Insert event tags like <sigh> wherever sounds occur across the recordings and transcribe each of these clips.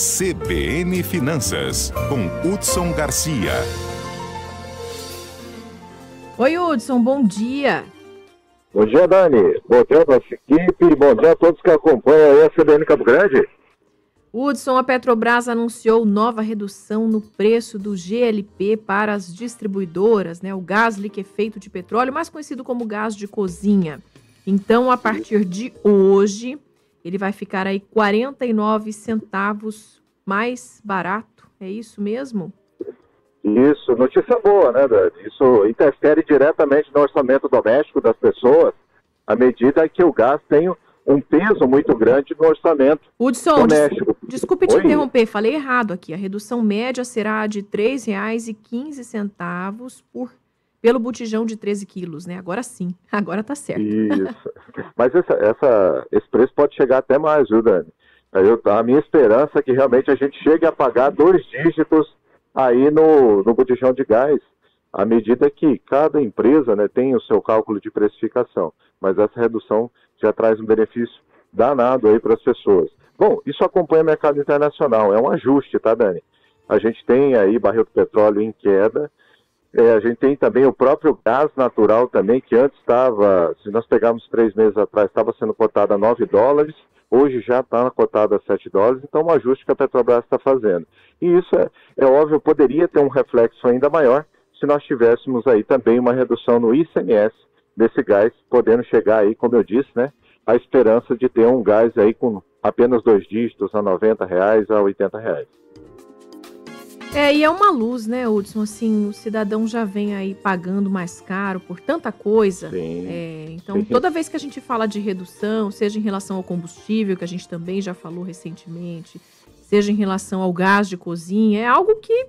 CBN Finanças, com Hudson Garcia. Oi, Hudson, bom dia. Bom dia, Dani. Bom dia, nossa equipe. Bom dia a todos que acompanham a CBN Campo Grande. Hudson, a Petrobras anunciou nova redução no preço do GLP para as distribuidoras, né? O gás liquefeito de petróleo, mais conhecido como gás de cozinha. Então, a partir de hoje, ele vai ficar aí 49 centavos mais barato. É isso mesmo? Isso, notícia boa, né, Dani? Isso interfere diretamente no orçamento doméstico das pessoas, à medida que o gás tem um peso muito grande no orçamento Hudson, doméstico. Des desculpe te Oi? interromper, falei errado aqui. A redução média será de R$ 3,15 por pelo botijão de 13 quilos, né? Agora sim, <laughs> agora tá certo. Isso. Mas essa, essa, esse preço pode chegar até mais, viu, Dani? Eu, a minha esperança é que realmente a gente chegue a pagar dois dígitos aí no, no botijão de gás, à medida que cada empresa né, tem o seu cálculo de precificação. Mas essa redução já traz um benefício danado aí para as pessoas. Bom, isso acompanha o mercado internacional, é um ajuste, tá, Dani? A gente tem aí barril do petróleo em queda, é, a gente tem também o próprio gás natural também, que antes estava, se nós pegarmos três meses atrás, estava sendo cotado a 9 dólares, hoje já está cotado a 7 dólares, então um ajuste que a Petrobras está fazendo. E isso é, é óbvio, poderia ter um reflexo ainda maior se nós tivéssemos aí também uma redução no ICMS desse gás, podendo chegar aí, como eu disse, né, a esperança de ter um gás aí com apenas dois dígitos, a 90 reais, a 80 reais. É, e é uma luz, né, Hudson? Assim, o cidadão já vem aí pagando mais caro por tanta coisa. Sim. É, então, toda vez que a gente fala de redução, seja em relação ao combustível, que a gente também já falou recentemente, seja em relação ao gás de cozinha, é algo que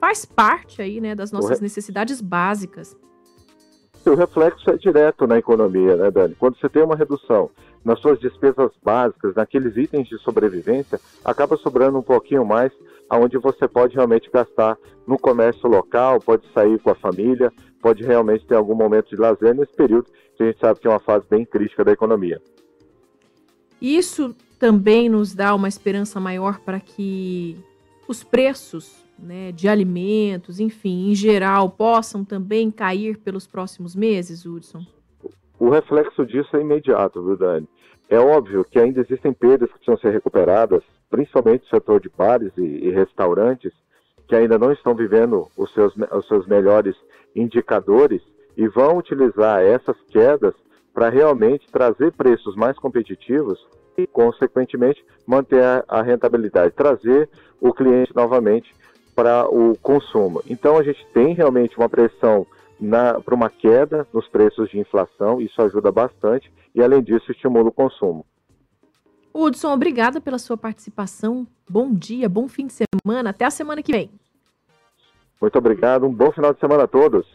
faz parte aí, né, das nossas necessidades básicas. O reflexo é direto na economia, né, Dani? Quando você tem uma redução nas suas despesas básicas, naqueles itens de sobrevivência, acaba sobrando um pouquinho mais aonde você pode realmente gastar no comércio local, pode sair com a família, pode realmente ter algum momento de lazer nesse período que a gente sabe que é uma fase bem crítica da economia. Isso também nos dá uma esperança maior para que os preços né, de alimentos, enfim, em geral, possam também cair pelos próximos meses, Hudson? O reflexo disso é imediato, viu, Dani? É óbvio que ainda existem perdas que precisam ser recuperadas, principalmente no setor de bares e, e restaurantes, que ainda não estão vivendo os seus, os seus melhores indicadores e vão utilizar essas quedas para realmente trazer preços mais competitivos e, consequentemente, manter a, a rentabilidade, trazer o cliente novamente para o consumo. Então, a gente tem realmente uma pressão para uma queda nos preços de inflação, isso ajuda bastante e, além disso, estimula o consumo. Hudson, obrigada pela sua participação. Bom dia, bom fim de semana. Até a semana que vem. Muito obrigado. Um bom final de semana a todos.